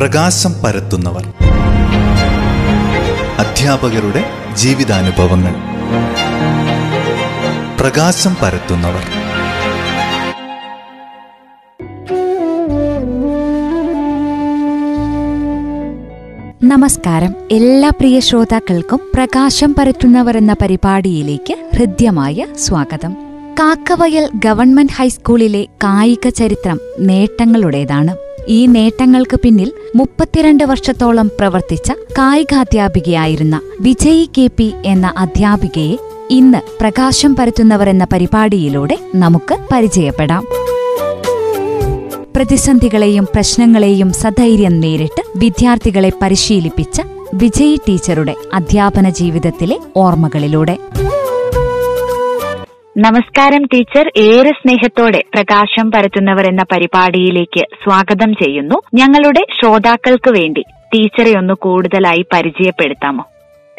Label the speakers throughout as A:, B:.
A: പ്രകാശം പരത്തുന്നവർ. അധ്യാപകരുടെ ജീവിതാനുഭവങ്ങൾ. പ്രകാശം പരത്തുന്നവർ.
B: നമസ്കാരം. എല്ലാ പ്രിയ ശ്രോതാക്കൾക്കും പ്രകാശം പരത്തുന്നവർ എന്ന പരിപാടിയിലേക്ക് ഹൃദ്യമായ സ്വാഗതം. കാക്കവയൽ ഗവൺമെന്റ് ഹൈസ്കൂളിലെ കായിക ചരിത്രം നേട്ടങ്ങളുടേതാണ്. ഈ നേട്ടങ്ങൾക്ക് പിന്നിൽ മുപ്പത്തിരണ്ട് വർഷത്തോളം പ്രവർത്തിച്ച കായികാധ്യാപികയായിരുന്ന വിജയ് കെ പി എന്ന അധ്യാപികയെ ഇന്ന് പ്രകാശം പരത്തുന്നവർ എന്ന പരിപാടിയിലൂടെ നമുക്ക് പരിചയപ്പെടാം. പ്രതിസന്ധികളെയും പ്രശ്നങ്ങളെയും സധൈര്യം നേരിട്ട് വിദ്യാർത്ഥികളെ പരിശീലിപ്പിച്ച വിജയ് ടീച്ചറുടെ അധ്യാപന ജീവിതത്തിലെ ഓർമ്മകളിലൂടെ.
C: നമസ്കാരം ടീച്ചർ. ഏറെ സ്നേഹത്തോടെ പ്രകാശം പരത്തുന്നവർ എന്ന പരിപാടിയിലേക്ക് സ്വാഗതം ചെയ്യുന്നു. ഞങ്ങളുടെ ശ്രോതാക്കൾക്ക് വേണ്ടി ടീച്ചറെ ഒന്ന് കൂടുതലായി പരിചയപ്പെടുത്താമോ?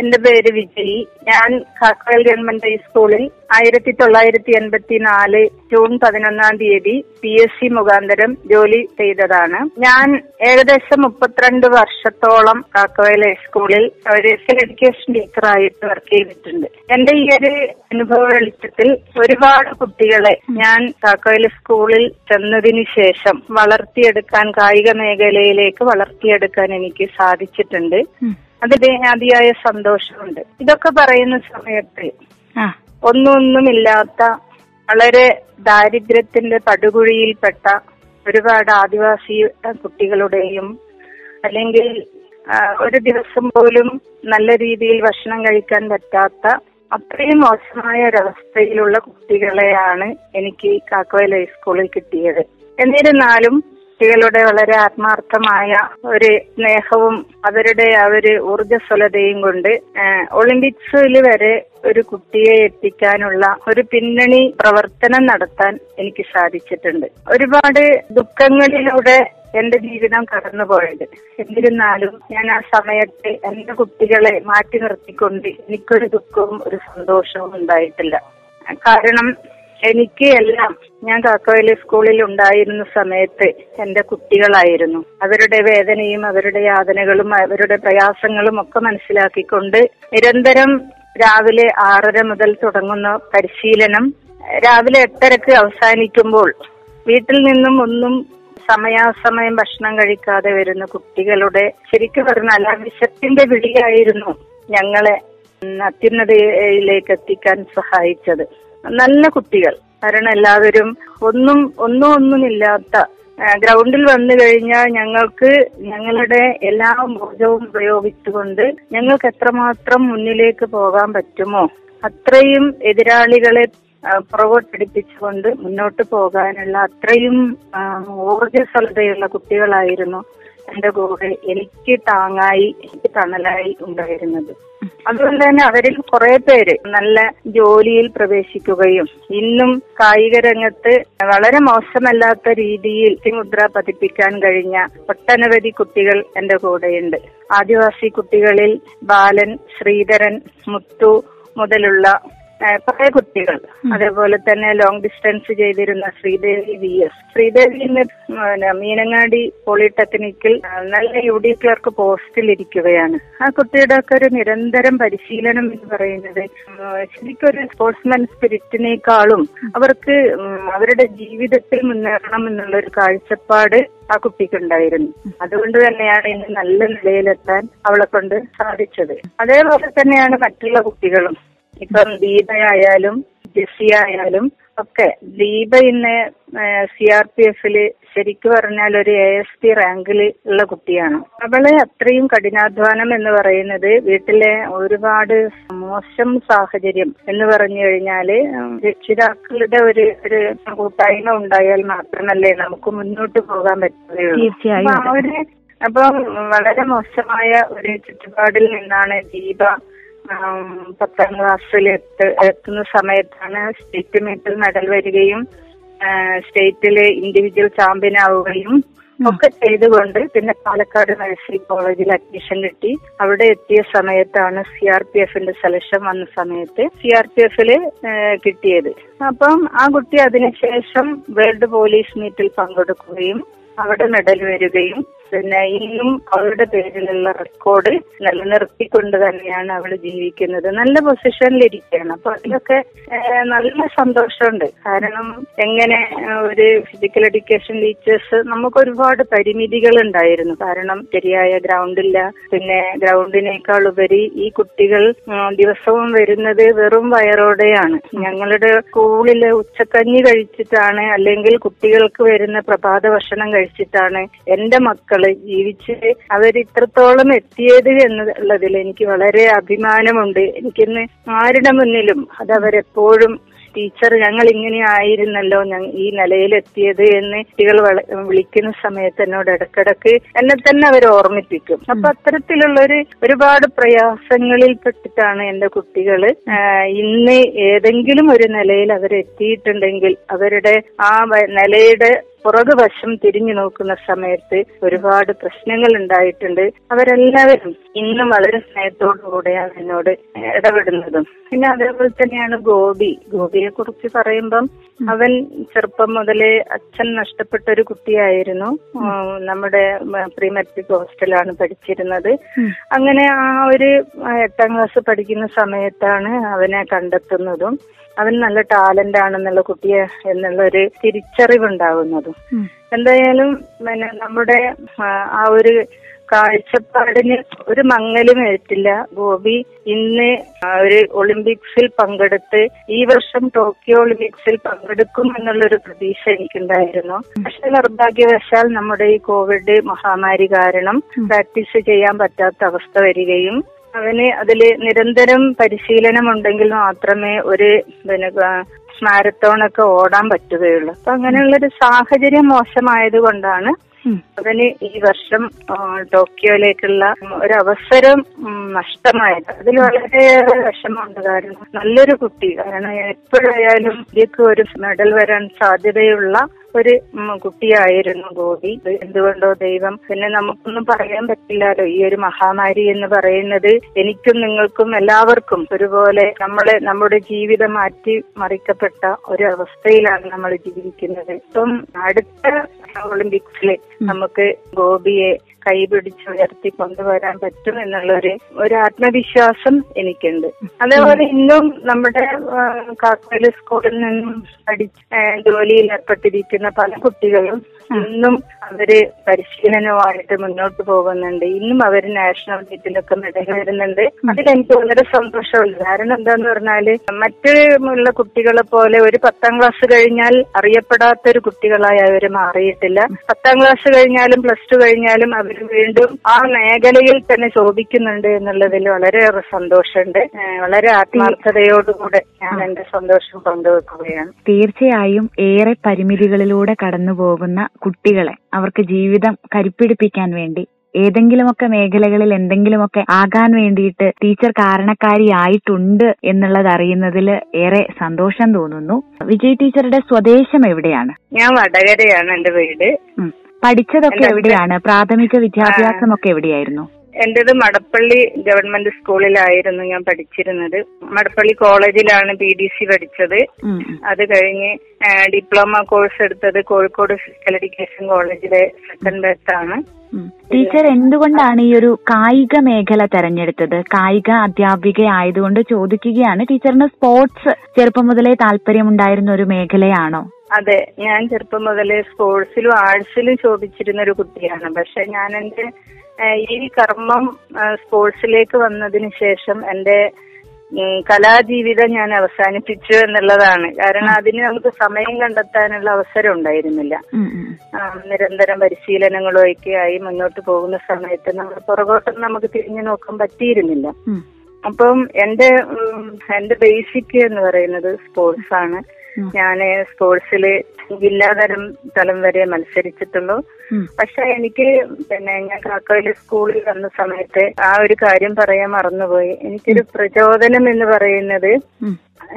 D: എന്റെ പേര് വിജയ്. ഞാൻ കാക്കവയൽ ഗവൺമെന്റ് ഹൈസ്കൂളിൽ ആയിരത്തി തൊള്ളായിരത്തി എൺപത്തി നാല് ജൂൺ പതിനൊന്നാം തീയതി പി എസ് സി മുഖാന്തരം ജോലി ചെയ്തതാണ്. ഞാൻ ഏകദേശം മുപ്പത്തിരണ്ട് വർഷത്തോളം കാക്കവയൽ ഹൈസ്കൂളിൽ എഡ്യൂക്കേഷൻ ടീച്ചറായിട്ട് വർക്ക് ചെയ്തിട്ടുണ്ട്. എന്റെ ഈ ഒരു അനുഭവ വെളിച്ചത്തിൽ ഒരുപാട് കുട്ടികളെ ഞാൻ കാക്കവയൽ സ്കൂളിൽ ചെന്നതിന് ശേഷം വളർത്തിയെടുക്കാൻ കായിക മേഖലയിലേക്ക് വളർത്തിയെടുക്കാൻ എനിക്ക് സാധിച്ചിട്ടുണ്ട്. അതിൽ അതിയായ സന്തോഷമുണ്ട്. ഇതൊക്കെ പറയുന്ന സമയത്ത് ഒന്നൊന്നുമില്ലാത്ത വളരെ ദാരിദ്ര്യത്തിന്റെ പടുകുഴിയിൽപ്പെട്ട ഒരുപാട് ആദിവാസി കുട്ടികളുടെയും അല്ലെങ്കിൽ ഒരു ദിവസം പോലും നല്ല രീതിയിൽ ഭക്ഷണം കഴിക്കാൻ പറ്റാത്ത അത്രയും മോശമായ ഒരവസ്ഥയിലുള്ള കുട്ടികളെയാണ് എനിക്ക് കാക്കവയൽ ഹൈസ്കൂളിൽ കിട്ടിയത്. എന്നിരുന്നാലും കുട്ടികളുടെ വളരെ ആത്മാർത്ഥമായ ഒരു സ്നേഹവും അവരുടെ ആ ഒരു ഊർജസ്വലതയും കൊണ്ട് ഒളിമ്പിക്സിൽ വരെ ഒരു കുട്ടിയെ എത്തിക്കാനുള്ള ഒരു പിന്നണി പ്രവർത്തനം നടത്താൻ എനിക്ക് സാധിച്ചിട്ടുണ്ട്. ഒരുപാട് ദുഃഖങ്ങളിലൂടെ എന്റെ ജീവിതം കടന്നുപോയത്. എന്നിരുന്നാലും ഞാൻ ആ സമയത്ത് എന്റെ കുട്ടികളെ മാറ്റി നിർത്തിക്കൊണ്ട് എനിക്കൊരു ദുഃഖവും ഒരു സന്തോഷവും ഉണ്ടായിട്ടില്ല. കാരണം എനിക്ക് എല്ലാം ഞാൻ കാക്കവലി സ്കൂളിൽ ഉണ്ടായിരുന്ന സമയത്ത് എന്റെ കുട്ടികളായിരുന്നു. അവരുടെ വേദനയും അവരുടെ യാതനകളും അവരുടെ പ്രയാസങ്ങളും ഒക്കെ മനസ്സിലാക്കിക്കൊണ്ട് നിരന്തരം രാവിലെ ആറര മുതൽ തുടങ്ങുന്ന പരിശീലനം രാവിലെ എട്ടരക്ക് അവസാനിക്കുമ്പോൾ വീട്ടിൽ നിന്നും ഒന്നും സമയാസമയം ഭക്ഷണം കഴിക്കാതെ വരുന്ന കുട്ടികളുടെ ശരിക്കും പറഞ്ഞാൽ ആ വിളിയായിരുന്നു ഞങ്ങളെ അത്യുന്നതയിലേക്ക് എത്തിക്കാൻ സഹായിച്ചത്. നല്ല കുട്ടികൾ. കാരണം എല്ലാവരും ഒന്നും ഒന്നും ഒന്നുമില്ലാത്ത ഗ്രൗണ്ടിൽ വന്നു കഴിഞ്ഞാൽ ഞങ്ങൾക്ക് ഞങ്ങളുടെ എല്ലാ ഊർജവും ഉപയോഗിച്ചുകൊണ്ട് ഞങ്ങൾക്ക് എത്രമാത്രം മുന്നിലേക്ക് പോകാൻ പറ്റുമോ അത്രയും എതിരാളികളെ പുറകോട്ടടിപ്പിച്ചുകൊണ്ട് മുന്നോട്ട് പോകാനുള്ള അത്രയും ഊർജസ്വലതയുള്ള കുട്ടികളായിരുന്നു. എന്റെ കൂടെ എനിക്ക് താങ്ങായി എനിക്ക് തണലായി ഉണ്ടായിരുന്നത്. അതുകൊണ്ട് തന്നെ അവരിൽ കുറെ പേര് നല്ല ജോലിയിൽ പ്രവേശിക്കുകയും ഇന്നും കായിക രംഗത്ത് വളരെ മോശമല്ലാത്ത രീതിയിൽ മുദ്ര പതിപ്പിക്കാൻ കഴിഞ്ഞ ഒട്ടനവധി കുട്ടികൾ എന്റെ കൂടെയുണ്ട്. ആദിവാസി കുട്ടികളിൽ ബാലൻ ശ്രീധരൻ മുത്തു മുതലുള്ള കുറെ കുട്ടികൾ. അതേപോലെ തന്നെ ലോങ് ഡിസ്റ്റൻസ് ചെയ്തിരുന്ന ശ്രീദേവി വി എസ് ശ്രീദേവി ഇന്ന് മീനങ്ങാടി പോളിടെക്നിക്കിൽ നല്ല യു ഡി ക്ലർക്ക് പോസ്റ്റിൽ ഇരിക്കുകയാണ്. ആ കുട്ടിയുടെ ഒക്കെ ഒരു നിരന്തരം പരിശീലനം എന്ന് പറയുന്നത് ശരിക്കൊരു ശരിക്കും ഒരു സ്പോർട്സ്മാൻ സ്പിരിറ്റിനേക്കാളും അവർക്ക് അവരുടെ ജീവിതത്തിൽ മുന്നേറണം എന്നുള്ള ഒരു കാഴ്ചപ്പാട് ആ കുട്ടിക്കുണ്ടായിരുന്നു അതുകൊണ്ട് തന്നെയാണ് ഇന്ന് നല്ല നിലയിലെത്താൻ അവളെ കൊണ്ട് സാധിച്ചത്. അതേപോലെ തന്നെയാണ് മറ്റുള്ള കുട്ടികളും. ഇപ്പം ദീപയായാലും ജെസ്സി ആയാലും ഒക്കെ ദീപ ഇന്ന് സി ആർ പി എഫിൽ ശരിക്കു പറഞ്ഞാൽ ഒരു എ എസ് പി റാങ്കിൽ ഉള്ള കുട്ടിയാണ്. അവളെ അത്രയും കഠിനാധ്വാനം എന്ന് പറയുന്നത് വീട്ടിലെ ഒരുപാട് മോശം സാഹചര്യം എന്ന് പറഞ്ഞു കഴിഞ്ഞാൽ രക്ഷിതാക്കളുടെ ഒരു ഒരു കൂട്ടായ്മ ഉണ്ടായാൽ മാത്രമല്ലേ നമുക്ക് മുന്നോട്ട് പോകാൻ പറ്റുകയുള്ളൂ.
C: തീർച്ചയായും.
D: അപ്പൊ വളരെ മോശമായ ഒരു ചുറ്റുപാടിൽ നിന്നാണ് ദീപ പത്താം ക്ലാസ്സിൽ എത്ത് എത്തുന്ന സമയത്താണ് സ്റ്റേറ്റ് മീറ്റിൽ മെഡൽ വരികയും സ്റ്റേറ്റിൽ ഇൻഡിവിജ്വൽ ചാമ്പ്യൻ ആവുകയും ഒക്കെ ചെയ്തുകൊണ്ട് പിന്നെ പാലക്കാട് നഴ്സിംഗ് കോളേജിൽ അഡ്മിഷൻ കിട്ടി. അവിടെ എത്തിയ സമയത്താണ് സി ആർ പി എഫിന്റെ സെലക്ഷൻ വന്ന സമയത്ത് സി ആർ പി എഫിൽ കിട്ടിയത്. അപ്പം ആ കുട്ടി അതിനുശേഷം വേൾഡ് പോലീസ് മീറ്റിൽ പങ്കെടുക്കുകയും അവിടെ മെഡൽ വരികയും പിന്നെ അവളുടെ പേരിലുള്ള റെക്കോർഡ് നിലനിർത്തിക്കൊണ്ട് തന്നെയാണ് അവൾ ജീവിക്കുന്നത്. നല്ല പൊസിഷനിലിരിക്കുകയാണ് അപ്പൊ അതിലൊക്കെ നല്ല സന്തോഷമുണ്ട്. കാരണം എങ്ങനെ ഒരു ഫിസിക്കൽ എഡ്യൂക്കേഷൻ ടീച്ചേഴ്സ് നമുക്ക് ഒരുപാട് പരിമിതികൾ ഉണ്ടായിരുന്നു. കാരണം ശരിയായ ഗ്രൗണ്ടില്ല പിന്നെ ഗ്രൗണ്ടിനേക്കാൾ ഉപരി ഈ കുട്ടികൾ ദിവസവും വരുന്നത് വെറും വയറോടെയാണ്. ഞങ്ങളുടെ സ്കൂളിൽ ഉച്ചക്കഞ്ഞി കഴിച്ചിട്ടാണ് അല്ലെങ്കിൽ കുട്ടികൾക്ക് വരുന്ന പ്രഭാത ഭക്ഷണം കഴിച്ചിട്ടാണ് എന്റെ മക്കൾ ജീവിച്ച് അവർ ഇത്രത്തോളം എത്തിയത് എന്നുള്ളതിൽ എനിക്ക് വളരെ അഭിമാനമുണ്ട്. എനിക്കിന്ന് ആരുടെ മുന്നിലും അതവരെപ്പോഴും ടീച്ചർ ഞങ്ങൾ ഇങ്ങനെ ആയിരുന്നല്ലോ ഈ നിലയിലെത്തിയത് എന്ന് കുട്ടികൾ വിളിക്കുന്ന സമയത്ത് എന്നോട് ഇടക്കിടക്ക് എന്നെ തന്നെ അവർ ഓർമ്മിപ്പിക്കും. അപ്പൊ അത്തരത്തിലുള്ള ഒരു ഒരുപാട് പ്രയാസങ്ങളിൽ പെട്ടിട്ടാണ് എന്റെ കുട്ടികൾ ഇന്ന് ഏതെങ്കിലും ഒരു നിലയിൽ അവരെത്തിയിട്ടുണ്ടെങ്കിൽ അവരുടെ ആ നിലയുടെ പുറകു വശം തിരിഞ്ഞു നോക്കുന്ന സമയത്ത് ഒരുപാട് പ്രശ്നങ്ങൾ ഉണ്ടായിട്ടുണ്ട്. അവരെല്ലാവരും ഇന്നും വളരെ സ്നേഹത്തോടു കൂടെയാണ് എന്നോട് ഇടപെടുന്നതും. പിന്നെ അതേപോലെ തന്നെയാണ് ഗോപി. ഗോപിയെ കുറിച്ച് പറയുമ്പം അവൻ ചെറുപ്പം മുതലേ അച്ഛൻ നഷ്ടപ്പെട്ട ഒരു കുട്ടിയായിരുന്നു നമ്മുടെ പ്രീമെട്രിക് ഹോസ്റ്റലാണ് പഠിച്ചിരുന്നത്. അങ്ങനെ ആ ഒരു എട്ടാം ക്ലാസ് പഠിക്കുന്ന സമയത്താണ് അവനെ കണ്ടെത്തുന്നതും. അവൻ നല്ല ടാലന്റ് ആണെന്നുള്ള കുട്ടിയെ എന്നുള്ള ഒരു തിരിച്ചറിവുണ്ടാകുന്നതും എന്തായാലും പിന്നെ നമ്മുടെ ആ, ഒരു കാഴ്ചപ്പാടിന് ഒരു മങ്ങലും ഏറ്റില്ല. ഗോപി ഇന്ന് ആ, ഒരു ഒളിമ്പിക്സിൽ പങ്കെടുത്ത് ഈ വർഷം ടോക്കിയോ ഒളിമ്പിക്സിൽ പങ്കെടുക്കും എന്നുള്ളൊരു പ്രതീക്ഷ എനിക്കുണ്ടായിരുന്നു. പക്ഷെ നിർഭാഗ്യവശാൽ നമ്മുടെ ഈ കോവിഡ് മഹാമാരി കാരണം പ്രാക്ടീസ് ചെയ്യാൻ പറ്റാത്ത അവസ്ഥ വരികയും അവന് അതിൽ നിരന്തരം പരിശീലനം ഉണ്ടെങ്കിൽ മാത്രമേ ഒരു പിന്നെ മാരത്തോണൊക്കെ ഓടാൻ പറ്റുകയുള്ളൂ. അപ്പൊ അങ്ങനെയുള്ളൊരു സാഹചര്യം മോശമായത് കൊണ്ടാണ് അവന് ഈ വർഷം ടോക്കിയോയിലേക്കുള്ള ഒരു അവസരം നഷ്ടമായത്. അതിൽ വളരെയേറെ വിഷമമുണ്ട്. കാരണം നല്ലൊരു കുട്ടി. കാരണം എപ്പോഴായാലും ഇന്ത്യയ്ക്ക് ഒരു മെഡൽ വരാൻ സാധ്യതയുള്ള ഒരു കുട്ടിയായിരുന്നു ഗോപി. എന്തുകൊണ്ടോ ദൈവം? പിന്നെ നമുക്കൊന്നും പറയാൻ പറ്റില്ലല്ലോ ഈ ഒരു മഹാമാരി എന്ന് പറയുന്നത് എനിക്കും നിങ്ങൾക്കും എല്ലാവർക്കും ഒരുപോലെ നമ്മളെ നമ്മുടെ ജീവിതം മാറ്റി മറിക്കപ്പെട്ട ഒരു അവസ്ഥയിലാണ് നമ്മൾ ജീവിക്കുന്നത്. ഇപ്പം അടുത്ത ഒളിമ്പിക്സിൽ നമുക്ക് ഗോപിയെ കൈപിടിച്ച് ഉയർത്തി കൊണ്ടുവരാൻ പറ്റും എന്നുള്ളൊരു ഒരു ആത്മവിശ്വാസം എനിക്കുണ്ട്. അതേപോലെ ഇന്നും നമ്മുടെ കാക്കോൽ സ്കൂളിൽ നിന്നും പഠിച്ച് ജോലിയിൽ ഏർപ്പെട്ടിരിക്കുന്ന പല കുട്ടികളും ഇന്നും അവർ പരിശീലനമായിട്ട് മുന്നോട്ട് പോകുന്നുണ്ട്. ഇന്നും അവർ നാഷണൽ മീറ്റിലൊക്കെ മെഡൽ വരുന്നുണ്ട്. അതിലെനിക്ക് വളരെ സന്തോഷമുണ്ട്. കാരണം എന്താന്ന് പറഞ്ഞാൽ മറ്റുള്ള കുട്ടികളെ പോലെ ഒരു പത്താം ക്ലാസ് കഴിഞ്ഞാൽ അറിയപ്പെടാത്ത ഒരു കുട്ടികളായി അവർ മാറിയിട്ടില്ല. പത്താം ക്ലാസ് കഴിഞ്ഞാലും പ്ലസ് ടു കഴിഞ്ഞാലും അവർ വീണ്ടും ആ മേഖലയിൽ തന്നെ ശോഭിക്കുന്നുണ്ട് എന്നുള്ളതിൽ വളരെയേറെ സന്തോഷമുണ്ട്. വളരെ ആത്മാർത്ഥതയോടുകൂടെ ഞാൻ എന്റെ സന്തോഷം പങ്കുവെക്കുകയാണ്.
E: തീർച്ചയായും ഏറെ പരിമിതികളിലൂടെ കടന്നു പോകുന്ന കുട്ടികളെ അവർക്ക് ജീവിതം കരുപ്പിടിപ്പിക്കാൻ വേണ്ടി ഏതെങ്കിലുമൊക്കെ മേഖലകളിൽ എന്തെങ്കിലുമൊക്കെ ആകാൻ വേണ്ടിയിട്ട് ടീച്ചർ കാരണക്കാരി ആയിട്ടുണ്ട് എന്നുള്ളത് അറിയുന്നതിൽ ഏറെ സന്തോഷം തോന്നുന്നു. വിജയ് ടീച്ചറുടെ സ്വദേശം എവിടെയാണ്?
D: ഞാൻ വടകരയാണ് എന്റെ വീട്.
E: പഠിച്ചതൊക്കെ എവിടെയാണ്? പ്രാഥമിക വിദ്യാഭ്യാസം ഒക്കെ എവിടെയായിരുന്നു?
D: എന്റേത് മടപ്പള്ളി ഗവൺമെന്റ് സ്കൂളിലായിരുന്നു ഞാൻ പഠിച്ചിരുന്നത്. മടപ്പള്ളി കോളേജിലാണ് പി ഡി സി പഠിച്ചത്. അത് കഴിഞ്ഞ് ഡിപ്ലോമ കോഴ്സ് എടുത്തത് കോഴിക്കോട് ഫിസിക്കൽ എഡ്യൂക്കേഷൻ കോളേജിലെ സെക്കൻഡ് ബെസ്റ്റ് ആണ്.
E: ടീച്ചർ എന്തുകൊണ്ടാണ് ഈ ഒരു കായിക മേഖല തെരഞ്ഞെടുത്തത്? കായിക അധ്യാപിക ആയതുകൊണ്ട് ചോദിക്കുകയാണ്. ടീച്ചറിന് സ്പോർട്സ് ചെറുപ്പം മുതലേ താല്പര്യമുണ്ടായിരുന്ന ഒരു മേഖലയാണോ?
D: അതെ ഞാൻ ചെറുപ്പം മുതലേ സ്പോർട്സിലും ആർട്സിലും ചോദിച്ചിരുന്ന ഒരു കുട്ടിയാണ്. പക്ഷെ ഞാൻ എന്റെ ഈ കർമ്മം സ്പോർട്സിലേക്ക് വന്നതിന് ശേഷം എന്റെ കലാജീവിതം ഞാൻ അവസാനിപ്പിച്ചു എന്നുള്ളതാണ്. കാരണം അതിന് നമുക്ക് സമയം കണ്ടെത്താനുള്ള അവസരം ഉണ്ടായിരുന്നില്ല. നിരന്തരം പരിശീലനങ്ങളൊക്കെ ആയി മുന്നോട്ട് പോകുന്ന സമയത്ത് നമ്മൾ പുറകോട്ടൊന്നും നമുക്ക് തിരിഞ്ഞു നോക്കാൻ പറ്റിയിരുന്നില്ല. അപ്പം എന്റെ എന്റെ ബേസിക് എന്ന് പറയുന്നത് സ്പോർട്സ് ആണ്. ഞാൻ സ്പോർട്സിൽ ജില്ലാതലം തലം വരെ മത്സരിച്ചിട്ടുള്ളൂ. പക്ഷെ എനിക്ക് പിന്നെ ഞാൻ കാക്കയിൽ സ്കൂളിൽ വന്ന സമയത്ത് ആ ഒരു കാര്യം പറയാൻ മറന്നുപോയി എനിക്കൊരു പ്രചോദനം എന്ന് പറയുന്നത്.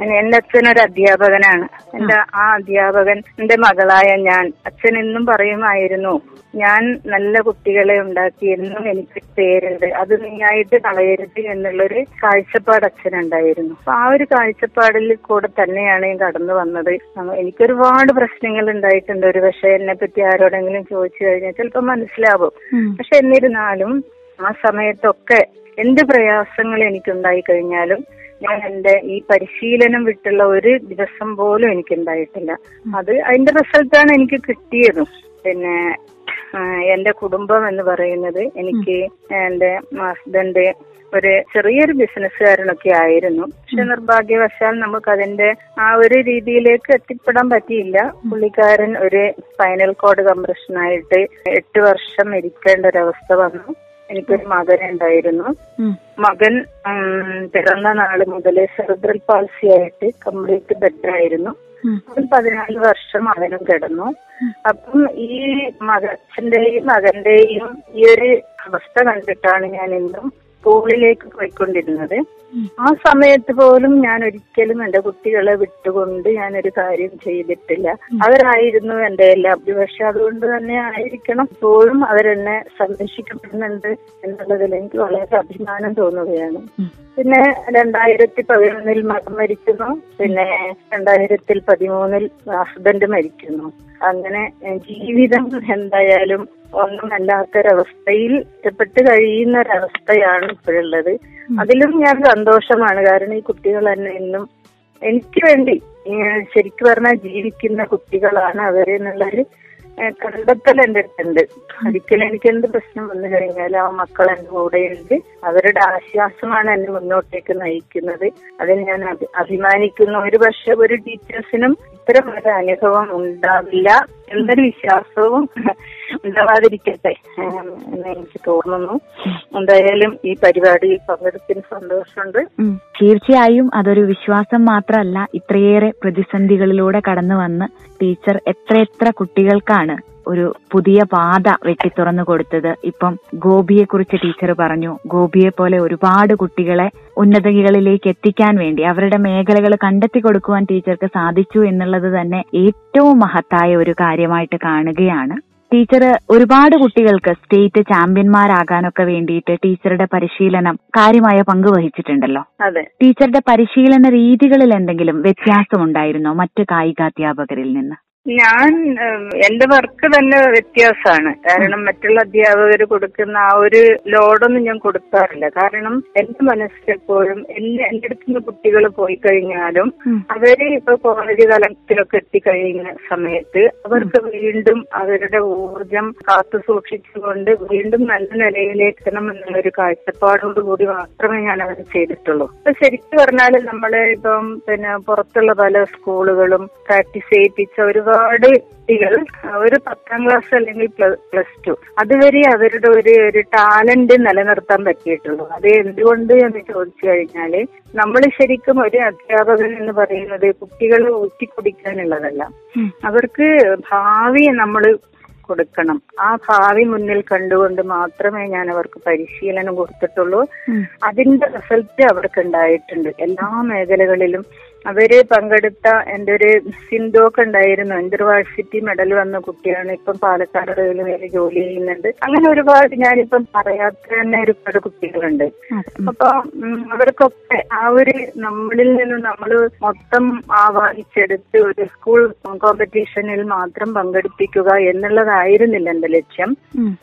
D: എന്റെ അച്ഛൻ ഒരു അധ്യാപകനാണ്. എന്റെ ആ അധ്യാപകൻ എന്റെ മകളായ ഞാൻ അച്ഛൻ എന്നും പറയുമായിരുന്നു ഞാൻ നല്ല കുട്ടികളെ എന്നും എനിക്ക് പേരുണ്ട് അത് നീയായിട്ട് കളയരുത് എന്നുള്ളൊരു കാഴ്ചപ്പാട് അച്ഛനുണ്ടായിരുന്നു. അപ്പൊ ആ ഒരു കാഴ്ചപ്പാടിൽ കൂടെ തന്നെയാണ് ഞാൻ കടന്നു വന്നത്. എനിക്കൊരുപാട് പ്രശ്നങ്ങൾ ഉണ്ടായിട്ടുണ്ട്. ഒരു പക്ഷെ എന്നെ പറ്റി ആരോടെങ്കിലും ചോദിച്ചു കഴിഞ്ഞാൽ ചിലപ്പോൾ മനസ്സിലാവും. പക്ഷെ എന്നിരുന്നാലും ആ സമയത്തൊക്കെ എന്ത് പ്രയാസങ്ങൾ എനിക്കുണ്ടായി കഴിഞ്ഞാലും ഞാൻ എന്റെ ഈ പരിശീലനം വിട്ടുള്ള ഒരു ദിവസം പോലും എനിക്ക് ഉണ്ടായിട്ടില്ല അത് അതിന്റെ റിസൾട്ടാണ് എനിക്ക് കിട്ടിയതും. പിന്നെ എന്റെ കുടുംബം എന്ന് പറയുന്നത് എനിക്ക് എന്റെ ഹസ്ബൻഡ് ഒരു ചെറിയൊരു ബിസിനസ്സുകാരനൊക്കെ ആയിരുന്നു. പക്ഷെ നിർഭാഗ്യവശാൽ നമുക്ക് അതിന്റെ ആ ഒരു രീതിയിലേക്ക് എത്തിപ്പെടാൻ പറ്റിയില്ല. പുള്ളിക്കാരൻ ഒരു സ്പൈനൽ കോഡ് കംപ്രഷനായിട്ട് എട്ട് വർഷം ഇരിക്കേണ്ട ഒരവസ്ഥ വന്നു. എനിക്കൊരു മകൻ ഉണ്ടായിരുന്നു മകൻ പിറന്ന നാൾ മുതലേ സെറിബ്രൽ പാൾസി ആയിട്ട് കംപ്ലീറ്റ് ബെറ്റർ ആയിരുന്നു. പതിനാല് വർഷം അവനും കിടന്നു. അപ്പം ഈ മകച്ചന്റെയും മകന്റെയും ഈ ഒരു അവസ്ഥ കണ്ടിട്ടാണ് ഞാൻ ഇന്നും സ്കൂളിലേക്ക് പോയിക്കൊണ്ടിരുന്നത്. ആ സമയത്ത് പോലും ഞാൻ ഒരിക്കലും എന്റെ കുട്ടികളെ വിട്ടുകൊണ്ട് ഒരു കാര്യം ചെയ്തിട്ടില്ല. അവരായിരുന്നു എന്റെ എല്ലാം പക്ഷെ അതുകൊണ്ട് തന്നെ ആയിരിക്കണം. ഇപ്പോഴും അവരെന്നെ സംരക്ഷിക്കപ്പെടുന്നുണ്ട് എന്നുള്ളതിൽ എനിക്ക് വളരെ അഭിമാനം തോന്നുകയാണ്. പിന്നെ രണ്ടായിരത്തി പതിനൊന്നിൽ മകൻ മരിക്കുന്നു. പിന്നെ രണ്ടായിരത്തിൽ പതിമൂന്നിൽ ഹസ്ബൻഡ് മരിക്കുന്നു. അങ്ങനെ ജീവിതം എന്തായാലും ഒന്നും അല്ലാത്തൊരവസ്ഥയിൽ ഒറ്റപ്പെട്ട് കഴിയുന്ന ഒരവസ്ഥയാണ് ഇപ്പോഴുള്ളത്. അതിലും ഞാൻ സന്തോഷമാണ്. കാരണം ഈ കുട്ടികൾ തന്നെ ഇന്നും എനിക്ക് വേണ്ടി ശരിക്കും പറഞ്ഞാൽ ജീവിക്കുന്ന കുട്ടികളാണ് അവരെ എന്നുള്ളൊരു കണ്ടെത്തൽ എന്റെ അടുത്തുണ്ട്. ഒരിക്കലും എനിക്ക് എന്ത് പ്രശ്നം വന്നു കഴിഞ്ഞാൽ ആ മക്കൾ എന്റെ ഉണ്ട്. അവരുടെ ആശ്വാസമാണ് എന്നെ മുന്നോട്ടേക്ക് നയിക്കുന്നത്. അതിൽ ഞാൻ അഭിമാനിക്കുന്നു. ഒരു പക്ഷെ ഒരു ടീച്ചേഴ്സിനും ഇത്തരം ഒരു അനുഭവം ഉണ്ടാവില്ല. എന്നൊരു വിശ്വാസവും ഉണ്ടാവാതിരിക്കട്ടെ. എന്ന് എനിക്ക് തോന്നുന്നു. എന്തായാലും ഈ പരിപാടിയിൽ പങ്കെടുത്തിന് സന്തോഷമുണ്ട്.
E: തീർച്ചയായും അതൊരു വിശ്വാസം മാത്രമല്ല ഇത്രയേറെ പ്രതിസന്ധികളിലൂടെ കടന്നു വന്ന് ടീച്ചർ എത്രയെത്ര കുട്ടികൾക്കാണ് ഒരു പുതിയ പാത വെട്ടി തുറന്നു കൊടുത്തത്. ഇപ്പം ഗോപിയെ കുറിച്ച് ടീച്ചർ പറഞ്ഞു. ഗോപിയെ പോലെ ഒരുപാട് കുട്ടികളെ ഉന്നതകളിലേക്ക് എത്തിക്കാൻ വേണ്ടി അവരുടെ മേഖലകൾ കണ്ടെത്തി കൊടുക്കുവാൻ ടീച്ചർക്ക് സാധിച്ചു എന്നുള്ളത് തന്നെ ഏറ്റവും മഹത്തായ ഒരു കാര്യമായിട്ട് കാണുകയാണ്. ടീച്ചർ ഒരുപാട് കുട്ടികൾക്ക് സ്റ്റേറ്റ് ചാമ്പ്യന്മാരാകാനൊക്കെ വേണ്ടിയിട്ട് ടീച്ചറുടെ പരിശീലനം കാര്യമായ പങ്ക് വഹിച്ചിട്ടുണ്ടല്ലോ.
D: അതെ.
E: ടീച്ചറുടെ പരിശീലന രീതികളിൽ എന്തെങ്കിലും വ്യത്യാസം ഉണ്ടായിരുന്നോ മറ്റ് കായികാധ്യാപകരിൽ നിന്ന്?
D: ഞാൻ എന്റെ വർക്ക് തന്നെ വ്യത്യാസമാണ്. കാരണം മറ്റുള്ള അധ്യാപകർ കൊടുക്കുന്ന ആ ഒരു ലോഡൊന്നും ഞാൻ കൊടുക്കാറില്ല. കാരണം എന്റെ മനസ്സിലെപ്പോഴും എന്റെ എന്റെ അടുത്ത് നിന്ന് കുട്ടികൾ പോയി കഴിഞ്ഞാലും അവർ ഇപ്പൊ കോളേജ് തലത്തിലൊക്കെ എത്തിക്കഴിയുന്ന സമയത്ത് അവർക്ക് വീണ്ടും അവരുടെ ഊർജം കാത്തു സൂക്ഷിച്ചുകൊണ്ട് വീണ്ടും നല്ല നിലയിലേക്ക് എത്തണം എന്നുള്ളൊരു കാഴ്ചപ്പാടോട് കൂടി മാത്രമേ ഞാൻ അവർ ചെയ്തിട്ടുള്ളൂ. ഇപ്പൊ ശരിക്കും പറഞ്ഞാൽ നമ്മൾ ഇപ്പം പിന്നെ പുറത്തുള്ള പല സ്കൂളുകളും പ്രാക്ടീസ് ചെയ്യിപ്പിച്ച ഒരുപാട് കുട്ടികൾ ഒരു പത്താം ക്ലാസ് അല്ലെങ്കിൽ പ്ലസ് ടു അതുവരെ അവരുടെ ഒരു ഒരു ടാലന്റ് നിലനിർത്താൻ പറ്റിയിട്ടുള്ളൂ. അത് എന്തുകൊണ്ട് എന്ന് ചോദിച്ചു കഴിഞ്ഞാൽ നമ്മൾ ശരിക്കും ഒരു അധ്യാപകൻ എന്ന് പറയുന്നത് കുട്ടികളെ ഊറ്റിക്കുടിക്കാനുള്ളതല്ല. അവർക്ക് ഭാവി നമ്മൾ കൊടുക്കണം. ആ ഭാവി മുന്നിൽ കണ്ടുകൊണ്ട് മാത്രമേ ഞാൻ അവർക്ക് പരിശീലനം കൊടുത്തിട്ടുള്ളൂ. അതിന്റെ റിസൾട്ട് അവർക്ക് ഉണ്ടായിട്ടുണ്ട്. എല്ലാ മേഖലകളിലും അവർ പങ്കെടുത്ത എന്റെ ഒരു സിന്ധുവൊക്കെ ഉണ്ടായിരുന്നു ഇന്റർവാഴ്സിറ്റി മെഡൽ വന്ന കുട്ടിയാണ്. ഇപ്പം പാലക്കാട് റെയിൽവേയിൽ ജോലി ചെയ്യുന്നുണ്ട്. അങ്ങനെ ഒരുപാട് ഞാനിപ്പം പറയാത്ത തന്നെ ഒരുപാട് കുട്ടികളുണ്ട്. അപ്പൊ അവർക്കൊക്കെ ആ ഒരു നമ്മളിൽ നിന്ന് നമ്മൾ മൊത്തം ആവാഹിച്ചെടുത്ത് ഒരു സ്കൂൾ കോമ്പറ്റീഷനിൽ മാത്രം പങ്കെടുപ്പിക്കുക എന്നുള്ളതായിരുന്നില്ല എന്റെ ലക്ഷ്യം.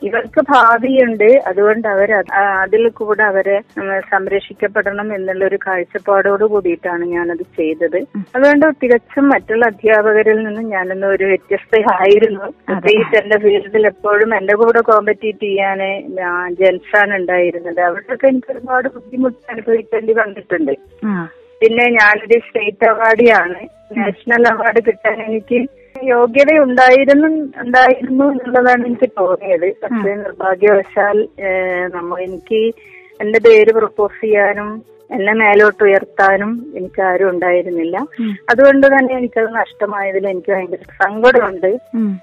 D: ഇവർക്ക് ഭാവിയുണ്ട്. അതുകൊണ്ട് അവർ അതിൽ കൂടെ അവരെ സംരക്ഷിക്കപ്പെടണം എന്നുള്ള ഒരു കാഴ്ചപ്പാടോട് കൂടിയിട്ടാണ് ഞാനത് ചെയ്തത്. അതുകൊണ്ട് തികച്ചും മറ്റുള്ള അധ്യാപകരിൽ നിന്നും ഞാനൊന്ന് ഒരു വ്യത്യസ്തയായിരുന്നു. പ്രത്യേകിച്ച് എന്റെ ഫീൽഡിൽ എപ്പോഴും എന്റെ കൂടെ കോമ്പറ്റീറ്റ് ചെയ്യാന് ജെൻസ് ആണ് ഉണ്ടായിരുന്നത്. അവിടെയൊക്കെ എനിക്ക് ഒരുപാട് ബുദ്ധിമുട്ട് അനുഭവിക്കേണ്ടി വന്നിട്ടുണ്ട്. പിന്നെ ഞാനൊരു സ്റ്റേറ്റ് അവാർഡിയാണ്. നാഷണൽ അവാർഡ് കിട്ടാൻ എനിക്ക് യോഗ്യത ഉണ്ടായിരുന്നു ഉണ്ടായിരുന്നു എന്നുള്ളതാണ് എനിക്ക് തോന്നിയത്. പക്ഷേ നിർഭാഗ്യവശാൽ നമ്മ എനിക്ക് എന്റെ പേര് പ്രപ്പോസ് ചെയ്യാനും എന്നെ മേലോട്ട് ഉയർത്താനും എനിക്ക് ആരും ഉണ്ടായിരുന്നില്ല അതുകൊണ്ട് തന്നെ എനിക്കത് നഷ്ടമായതിൽ എനിക്ക് ഭയങ്കര സങ്കടമുണ്ട്.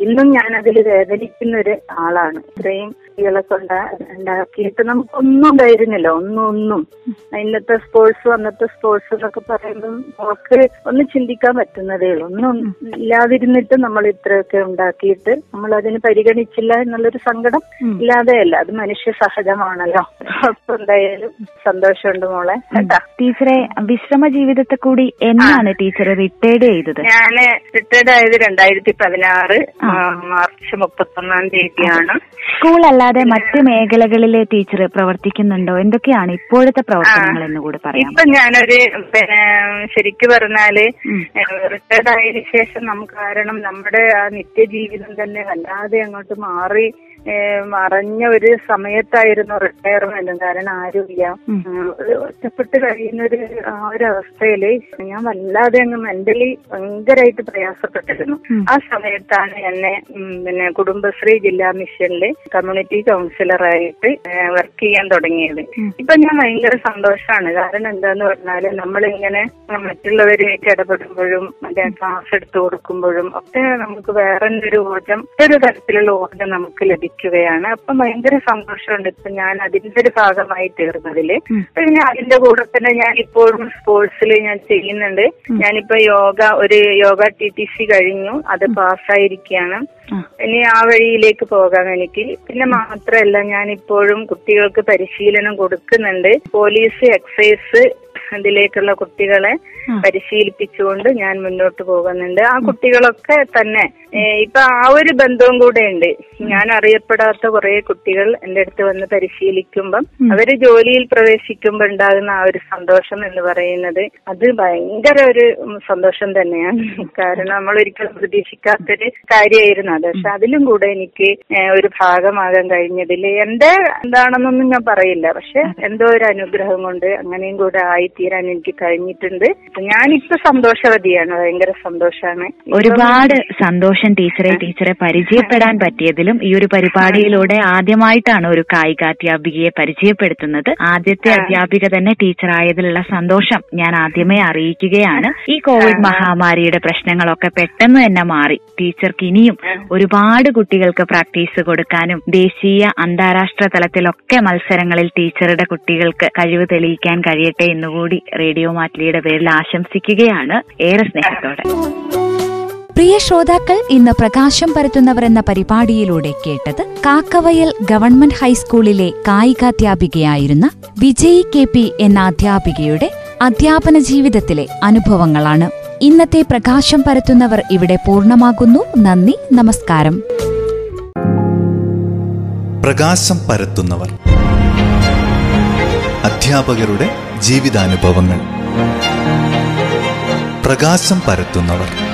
D: ഇന്നും ഞാൻ അതിൽ വേദനിക്കുന്ന ഒരു ആളാണ്. ഇത്രയും കുട്ടികളൊക്കെ ഉണ്ടാ- ഉണ്ടാക്കിയിട്ട് നമുക്കൊന്നും ഉണ്ടായിരുന്നില്ല ഒന്നും ഒന്നും. ഇന്നത്തെ സ്പോർട്സ് അന്നത്തെ സ്പോർട്സ് എന്നൊക്കെ പറയുമ്പോൾ നമുക്ക് ഒന്ന് ചിന്തിക്കാൻ പറ്റുന്നതേ ഉള്ളൂ. ഒന്നും ഇല്ലാതിരുന്നിട്ട് നമ്മൾ ഇത്രയൊക്കെ ഉണ്ടാക്കിയിട്ട് നമ്മൾ അതിന് പരിഗണിച്ചില്ല എന്നുള്ളൊരു സങ്കടം ഇല്ലാതെയല്ല അത് മനുഷ്യ സഹജമാണല്ലോ. അപ്പൊ എന്തായാലും സന്തോഷമുണ്ട് മോളെ.
E: ടീച്ചറെ വിശ്രമ ജീവിതത്തെ കൂടി എന്നാണ് ടീച്ചർ റിട്ടയർഡ് ചെയ്തത്?
D: ഞാൻ റിട്ടയർഡ് ആയത് രണ്ടായിരത്തി പതിനാറ് മാർച്ച് മുപ്പത്തൊന്നാം തീയതിയാണ്.
E: സ്കൂൾ അല്ലാതെ മറ്റ് മേഖലകളിലെ ടീച്ചർ പ്രവർത്തിക്കുന്നുണ്ടോ? എന്തൊക്കെയാണ് ഇപ്പോഴത്തെ പ്രവർത്തനങ്ങൾ എന്ന് കൂടി പറയാം
D: ഇപ്പൊ ഞാനൊരു പിന്നെ ശരിക്കു പറഞ്ഞാൽ റിട്ടയർഡ് ആയതിനു ശേഷം നമുക്ക് കാരണം നമ്മുടെ ആ നിത്യജീവിതം തന്നെ വല്ലാതെ അങ്ങോട്ട് മാറി മറഞ്ഞ ഒരു സമയത്തായിരുന്നു റിട്ടയർമെന്റ് കാരണം ആരുമില്ല. ഒറ്റപ്പെട്ട് കഴിയുന്ന ഒരു ആ ഒരു അവസ്ഥയിൽ ഞാൻ വല്ലാതെ അങ്ങ് മെന്റലി ഭയങ്കരമായിട്ട് പ്രയാസപ്പെട്ടിരുന്നു. ആ സമയത്താണ് എന്നെ പിന്നെ കുടുംബശ്രീ ജില്ലാ മിഷനിൽ കമ്മ്യൂണിറ്റി കൗൺസിലറായിട്ട് വർക്ക് ചെയ്യാൻ തുടങ്ങിയത്. ഇപ്പൊ ഞാൻ ഭയങ്കര സന്തോഷമാണ് കാരണം എന്താന്ന് പറഞ്ഞാൽ നമ്മളിങ്ങനെ മറ്റുള്ളവരുമായിട്ട് ഇടപെടുമ്പോഴും മറ്റേ ക്ലാസ് എടുത്തു കൊടുക്കുമ്പോഴും ഒക്കെ നമുക്ക് വേറെ ഒരു ഊർജം ഒരു തരത്തിലുള്ള ഊർജം നമുക്ക് ലഭിക്കുകയാണ് അപ്പൊ ഭയങ്കര സന്തോഷമുണ്ട് ഇപ്പൊ ഞാൻ അതിന്റെ ഒരു ഭാഗമായി തീർന്നതിൽ. പിന്നെ അതിന്റെ കൂടെ തന്നെ ഞാൻ ഇപ്പോഴും സ്പോർട്സിൽ ഞാൻ ചെയ്യുന്നുണ്ട്. ഞാനിപ്പോ യോഗ ഒരു യോഗ ടി ടി സി കഴിഞ്ഞു. അത് പാസ്സായിരിക്കുകയാണ്. ഇനി ആ വഴിയിലേക്ക് പോകാം എനിക്ക്. പിന്നെ മാത്രമല്ല ഞാൻ ഇപ്പോഴും കുട്ടികൾക്ക് പരിശീലനം കൊടുക്കുന്നുണ്ട്. പോലീസ് എക്സൈസ് ഇതിലേക്കുള്ള കുട്ടികളെ പരിശീലിപ്പിച്ചുകൊണ്ട് ഞാൻ മുന്നോട്ട് പോകുന്നുണ്ട്. ആ കുട്ടികളൊക്കെ തന്നെ ഇപ്പൊ ആ ഒരു ബന്ധവും കൂടെ ഉണ്ട്. ഞാൻ അറിയപ്പെടാത്ത കുറെ കുട്ടികൾ എന്റെ അടുത്ത് വന്ന് പരിശീലിക്കുമ്പം അവർ ജോലിയിൽ പ്രവേശിക്കുമ്പോ ഉണ്ടാകുന്ന ആ ഒരു സന്തോഷം എന്ന് പറയുന്നത് അത് ഭയങ്കര ഒരു സന്തോഷം തന്നെയാണ്. കാരണം നമ്മൾ ഒരിക്കലും പ്രതീക്ഷിക്കാത്തൊരു കാര്യമായിരുന്നു അത്. പക്ഷെ അതിലും കൂടെ എനിക്ക് ഒരു ഭാഗമാകാൻ കഴിഞ്ഞതിൽ എന്റെ എന്താണെന്നൊന്നും ഞാൻ പറയില്ല. പക്ഷെ എന്തോ ഒരു അനുഗ്രഹം കൊണ്ട് അങ്ങനെയും കൂടെ ആയിത്തീരാൻ എനിക്ക് കഴിഞ്ഞിട്ടുണ്ട്. ഞാനിപ്പോ സന്തോഷവതിയാണ് ഭയങ്കര സന്തോഷാണ്.
E: ഒരുപാട് സന്തോഷം ടീച്ചറെ ടീച്ചറെ പരിചയപ്പെടാൻ പറ്റിയതിലും ഈ ഒരു പരിപാടിയിലൂടെ ആദ്യമായിട്ടാണ് ഒരു കായിക അധ്യാപികയെ പരിചയപ്പെടുത്തുന്നത്. ആദ്യത്തെ അധ്യാപിക തന്നെ ടീച്ചർ ആയതിലുള്ള സന്തോഷം ഞാൻ ആദ്യമേ അറിയിക്കുകയാണ്. ഈ കോവിഡ് മഹാമാരിയുടെ പ്രശ്നങ്ങളൊക്കെ പെട്ടെന്ന് തന്നെ മാറി. ടീച്ചർക്ക് ഇനിയും ഒരുപാട് കുട്ടികൾക്ക് പ്രാക്ടീസ് കൊടുക്കാനും ദേശീയ അന്താരാഷ്ട്ര തലത്തിലൊക്കെ മത്സരങ്ങളിൽ ടീച്ചറുടെ കുട്ടികൾക്ക് കഴിവ് തെളിയിക്കാൻ കഴിയട്ടെ എന്നുകൂടി റേഡിയോ മാറ്റിലിയുടെ പേരിൽ ആശംസിക്കുകയാണ്. ഏറെ സ്നേഹത്തോടെ.
B: പ്രിയ ശ്രോതാക്കൾ ഇന്ന് പ്രകാശം പരത്തുന്നവർ എന്ന പരിപാടിയിലൂടെ കേട്ടത് കാക്കവയൽ ഗവൺമെന്റ് ഹൈസ്കൂളിലെ കായികാധ്യാപികയായിരുന്ന വിജയ് കെ പി എന്ന അധ്യാപികയുടെ അധ്യാപന ജീവിതത്തിലെ അനുഭവങ്ങളാണ്. ഇന്നത്തെ പ്രകാശം പരത്തുന്നവർ ഇവിടെ പൂർണമാകുന്നു. നന്ദി നമസ്കാരം.
A: പ്രകാശം പരത്തുന്നവർ. അധ്യാപകരുടെ ജീവിതാനുഭവങ്ങൾ. പ്രകാശം പരത്തുന്നവർ.